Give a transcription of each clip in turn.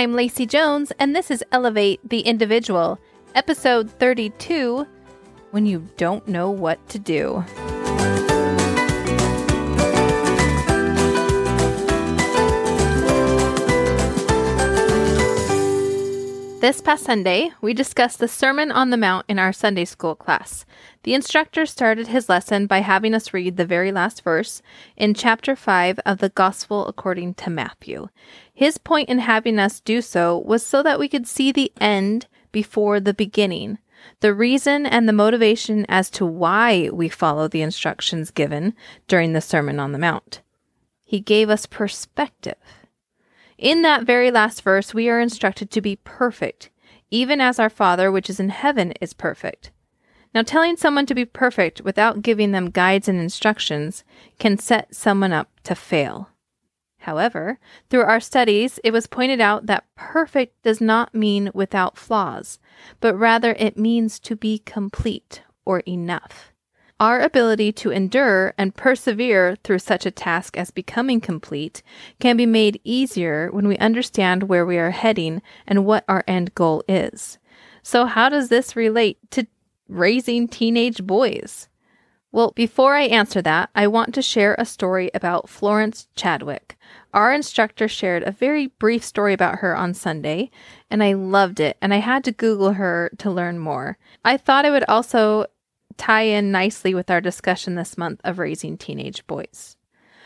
I'm Lacey Jones, and this is Elevate the Individual, episode 32 When You Don't Know What to Do. This past Sunday, we discussed the Sermon on the Mount in our Sunday school class. The instructor started his lesson by having us read the very last verse in chapter 5 of the Gospel according to Matthew. His point in having us do so was so that we could see the end before the beginning, the reason and the motivation as to why we follow the instructions given during the Sermon on the Mount. He gave us perspective. In that very last verse, we are instructed to be perfect, even as our Father which is in heaven is perfect. Now, telling someone to be perfect without giving them guides and instructions can set someone up to fail. However, through our studies, it was pointed out that perfect does not mean without flaws, but rather it means to be complete or enough. Our ability to endure and persevere through such a task as becoming complete can be made easier when we understand where we are heading and what our end goal is. So, how does this relate to raising teenage boys? Well, before I answer that, I want to share a story about Florence Chadwick. Our instructor shared a very brief story about her on Sunday, and I loved it, and I had to Google her to learn more. I thought it would also tie in nicely with our discussion this month of raising teenage boys.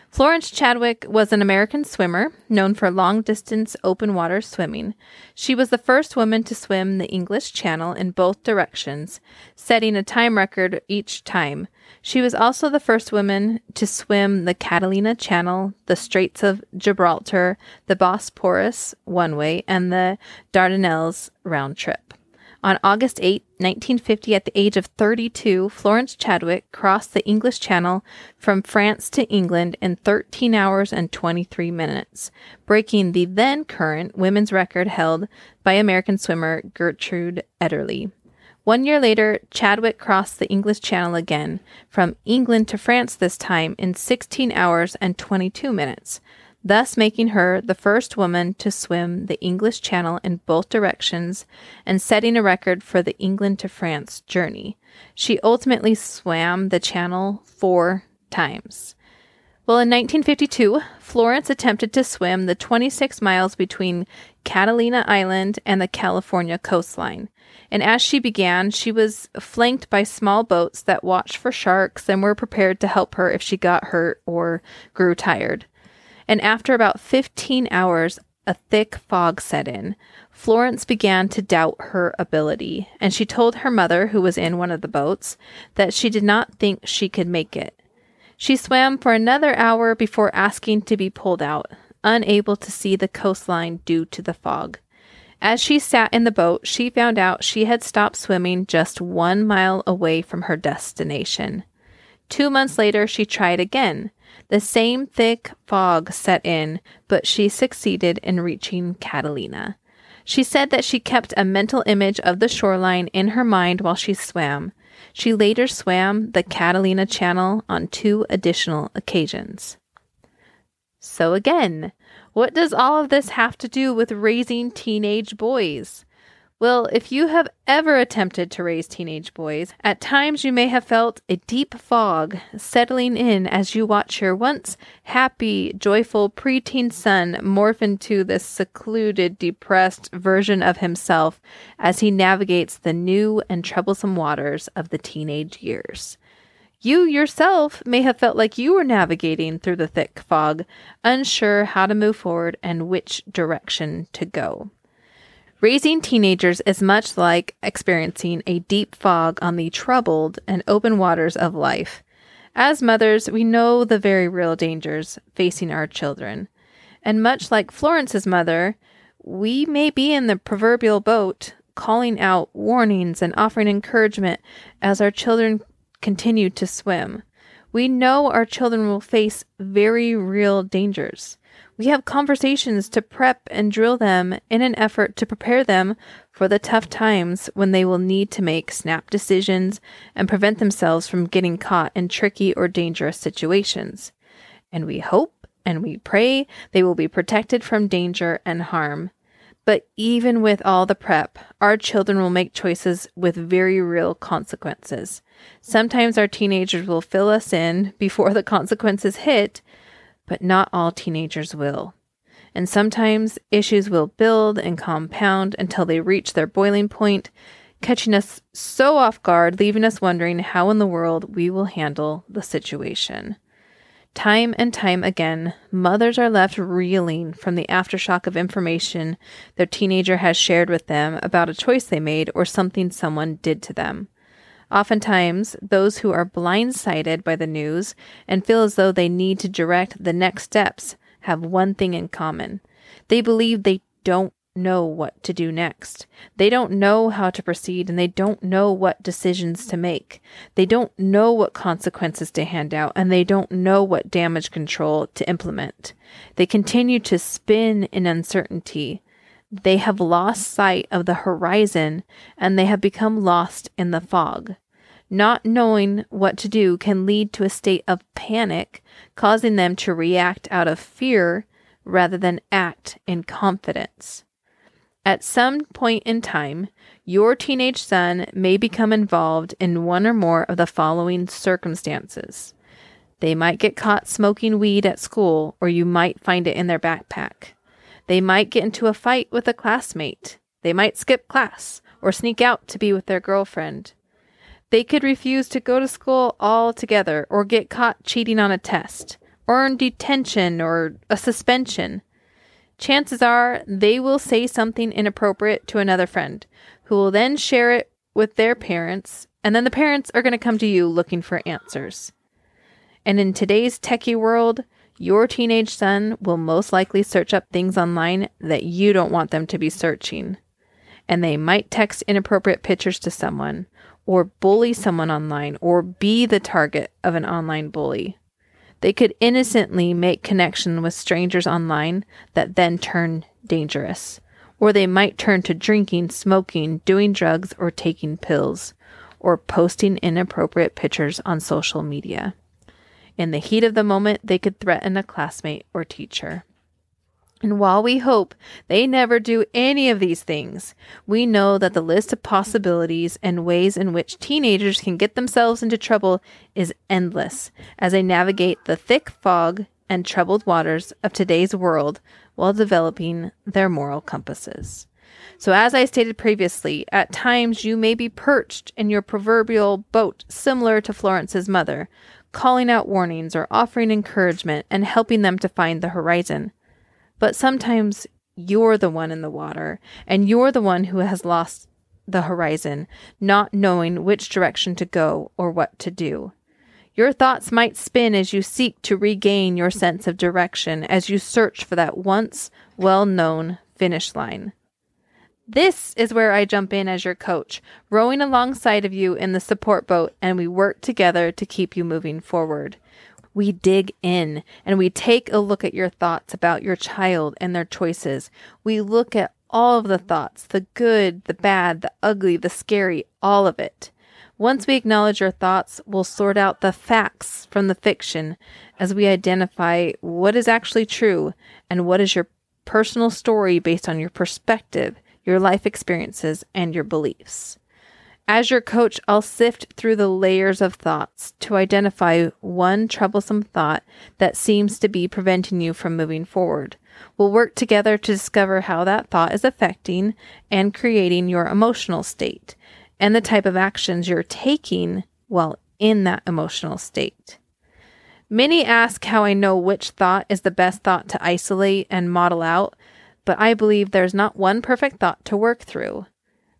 Florence Chadwick was an American swimmer known for long distance open water swimming. She was the first woman to swim the English Channel in both directions, setting a time record each time. She was also the first woman to swim the Catalina Channel, the Straits of Gibraltar, the Bosporus one way, and the Dardanelles round trip. On August 8, 1950, at the age of 32, Florence Chadwick crossed the English Channel from France to England in 13 hours and 23 minutes, breaking the then current women's record held by American swimmer Gertrude Ederle. One year later, Chadwick crossed the English Channel again, from England to France this time in 16 hours and 22 minutes, thus making her the first woman to swim the English Channel in both directions and setting a record for the England to France journey. She ultimately swam the channel four times. Well, in 1952, Florence attempted to swim the 26 miles between Catalina Island and the California coastline. And as she began, she was flanked by small boats that watched for sharks and were prepared to help her if she got hurt or grew tired and after about 15 hours, a thick fog set in. Florence began to doubt her ability, and she told her mother, who was in one of the boats, that she did not think she could make it. She swam for another hour before asking to be pulled out, unable to see the coastline due to the fog. As she sat in the boat, she found out she had stopped swimming just one mile away from her destination. Two months later, she tried again. The same thick fog set in, but she succeeded in reaching Catalina. She said that she kept a mental image of the shoreline in her mind while she swam. She later swam the Catalina Channel on two additional occasions. So, again, what does all of this have to do with raising teenage boys? Well, if you have ever attempted to raise teenage boys, at times you may have felt a deep fog settling in as you watch your once happy, joyful preteen son morph into this secluded, depressed version of himself as he navigates the new and troublesome waters of the teenage years. You yourself may have felt like you were navigating through the thick fog, unsure how to move forward and which direction to go. Raising teenagers is much like experiencing a deep fog on the troubled and open waters of life. As mothers, we know the very real dangers facing our children. And much like Florence's mother, we may be in the proverbial boat, calling out warnings and offering encouragement as our children continue to swim. We know our children will face very real dangers. We have conversations to prep and drill them in an effort to prepare them for the tough times when they will need to make snap decisions and prevent themselves from getting caught in tricky or dangerous situations. And we hope and we pray they will be protected from danger and harm. But even with all the prep, our children will make choices with very real consequences. Sometimes our teenagers will fill us in before the consequences hit, but not all teenagers will. And sometimes issues will build and compound until they reach their boiling point, catching us so off guard, leaving us wondering how in the world we will handle the situation. Time and time again, mothers are left reeling from the aftershock of information their teenager has shared with them about a choice they made or something someone did to them. Oftentimes, those who are blindsided by the news and feel as though they need to direct the next steps have one thing in common. They believe they don't know what to do next. They don't know how to proceed and they don't know what decisions to make. They don't know what consequences to hand out and they don't know what damage control to implement. They continue to spin in uncertainty. They have lost sight of the horizon and they have become lost in the fog. Not knowing what to do can lead to a state of panic, causing them to react out of fear rather than act in confidence. At some point in time, your teenage son may become involved in one or more of the following circumstances. They might get caught smoking weed at school, or you might find it in their backpack. They might get into a fight with a classmate. They might skip class or sneak out to be with their girlfriend. They could refuse to go to school altogether or get caught cheating on a test, or earn detention or a suspension chances are they will say something inappropriate to another friend who will then share it with their parents, and then the parents are going to come to you looking for answers. And in today's techie world, your teenage son will most likely search up things online that you don't want them to be searching. And they might text inappropriate pictures to someone, or bully someone online, or be the target of an online bully. They could innocently make connection with strangers online that then turn dangerous. Or they might turn to drinking, smoking, doing drugs, or taking pills, or posting inappropriate pictures on social media. In the heat of the moment, they could threaten a classmate or teacher. And while we hope they never do any of these things, we know that the list of possibilities and ways in which teenagers can get themselves into trouble is endless as they navigate the thick fog and troubled waters of today's world while developing their moral compasses. So, as I stated previously, at times you may be perched in your proverbial boat similar to Florence's mother, calling out warnings or offering encouragement and helping them to find the horizon. But sometimes you're the one in the water and you're the one who has lost the horizon, not knowing which direction to go or what to do. Your thoughts might spin as you seek to regain your sense of direction as you search for that once well known finish line. This is where I jump in as your coach, rowing alongside of you in the support boat, and we work together to keep you moving forward we dig in and we take a look at your thoughts about your child and their choices. We look at all of the thoughts the good, the bad, the ugly, the scary, all of it. Once we acknowledge your thoughts, we'll sort out the facts from the fiction as we identify what is actually true and what is your personal story based on your perspective, your life experiences, and your beliefs. As your coach, I'll sift through the layers of thoughts to identify one troublesome thought that seems to be preventing you from moving forward. We'll work together to discover how that thought is affecting and creating your emotional state and the type of actions you're taking while in that emotional state. Many ask how I know which thought is the best thought to isolate and model out, but I believe there's not one perfect thought to work through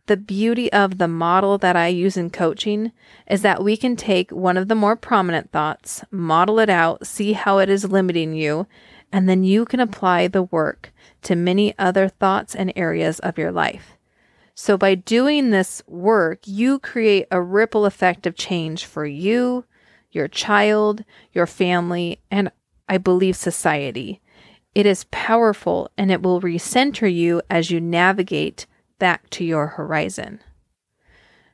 the beauty of the model that I use in coaching is that we can take one of the more prominent thoughts, model it out, see how it is limiting you, and then you can apply the work to many other thoughts and areas of your life. So, by doing this work, you create a ripple effect of change for you, your child, your family, and I believe society. It is powerful and it will recenter you as you navigate back to your horizon.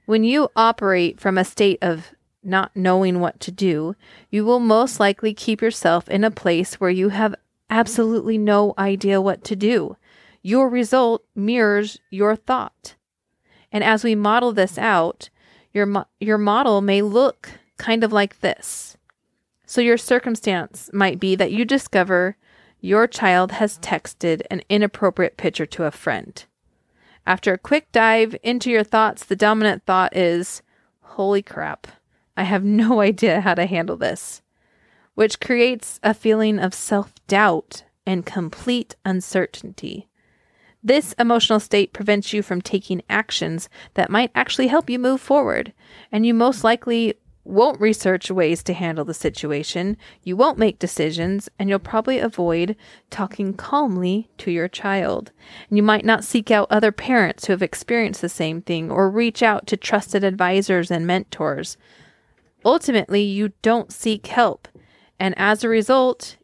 When you operate from a state of not knowing what to do, you will most likely keep yourself in a place where you have absolutely no idea what to do. Your result mirrors your thought. And as we model this out, your, mo- your model may look kind of like this. So, your circumstance might be that you discover your child has texted an inappropriate picture to a friend. After a quick dive into your thoughts, the dominant thought is, Holy crap, I have no idea how to handle this, which creates a feeling of self doubt and complete uncertainty. This emotional state prevents you from taking actions that might actually help you move forward, and you most likely won't research ways to handle the situation, you won't make decisions, and you'll probably avoid talking calmly to your child. And you might not seek out other parents who have experienced the same thing or reach out to trusted advisors and mentors. Ultimately, you don't seek help, and as a result,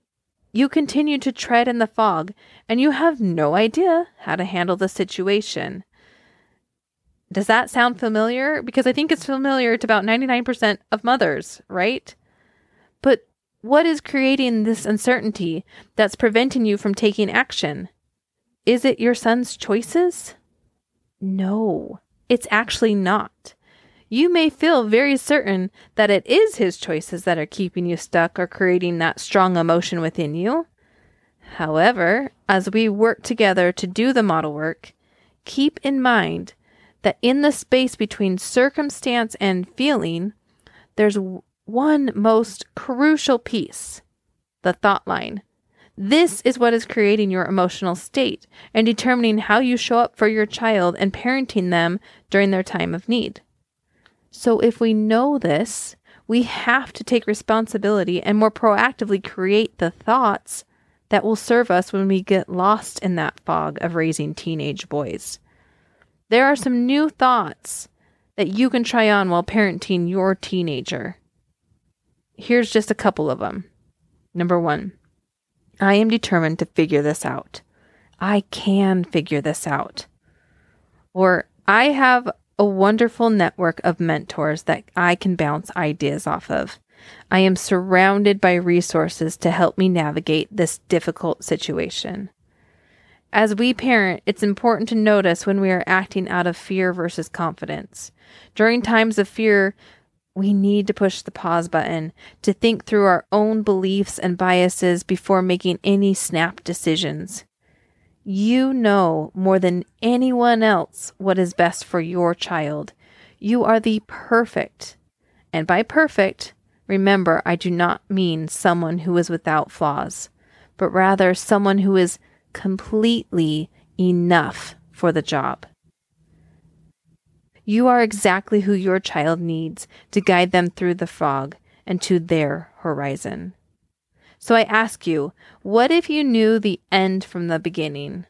you continue to tread in the fog and you have no idea how to handle the situation. Does that sound familiar? Because I think it's familiar to about 99% of mothers, right? But what is creating this uncertainty that's preventing you from taking action? Is it your son's choices? No, it's actually not. You may feel very certain that it is his choices that are keeping you stuck or creating that strong emotion within you. However, as we work together to do the model work, keep in mind that in the space between circumstance and feeling, there's one most crucial piece the thought line. This is what is creating your emotional state and determining how you show up for your child and parenting them during their time of need. So, if we know this, we have to take responsibility and more proactively create the thoughts that will serve us when we get lost in that fog of raising teenage boys. There are some new thoughts that you can try on while parenting your teenager. Here's just a couple of them. Number one, I am determined to figure this out. I can figure this out. Or I have a wonderful network of mentors that I can bounce ideas off of. I am surrounded by resources to help me navigate this difficult situation. As we parent, it's important to notice when we are acting out of fear versus confidence. During times of fear, we need to push the pause button to think through our own beliefs and biases before making any snap decisions. You know more than anyone else what is best for your child. You are the perfect. And by perfect, remember, I do not mean someone who is without flaws, but rather someone who is completely enough for the job. You are exactly who your child needs to guide them through the fog and to their horizon. So I ask you, what if you knew the end from the beginning?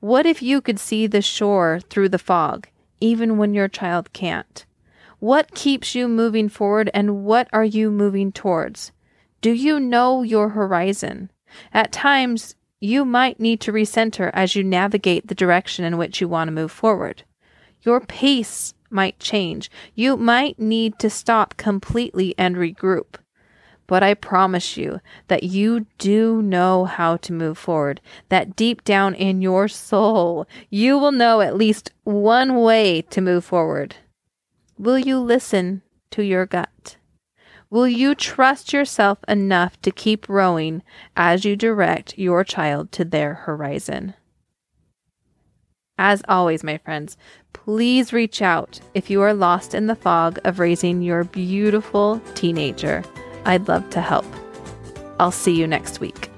What if you could see the shore through the fog, even when your child can't? What keeps you moving forward and what are you moving towards? Do you know your horizon? At times, you might need to recenter as you navigate the direction in which you want to move forward. Your pace might change. You might need to stop completely and regroup. But I promise you that you do know how to move forward, that deep down in your soul, you will know at least one way to move forward. Will you listen to your gut? Will you trust yourself enough to keep rowing as you direct your child to their horizon? As always, my friends, please reach out if you are lost in the fog of raising your beautiful teenager. I'd love to help. I'll see you next week.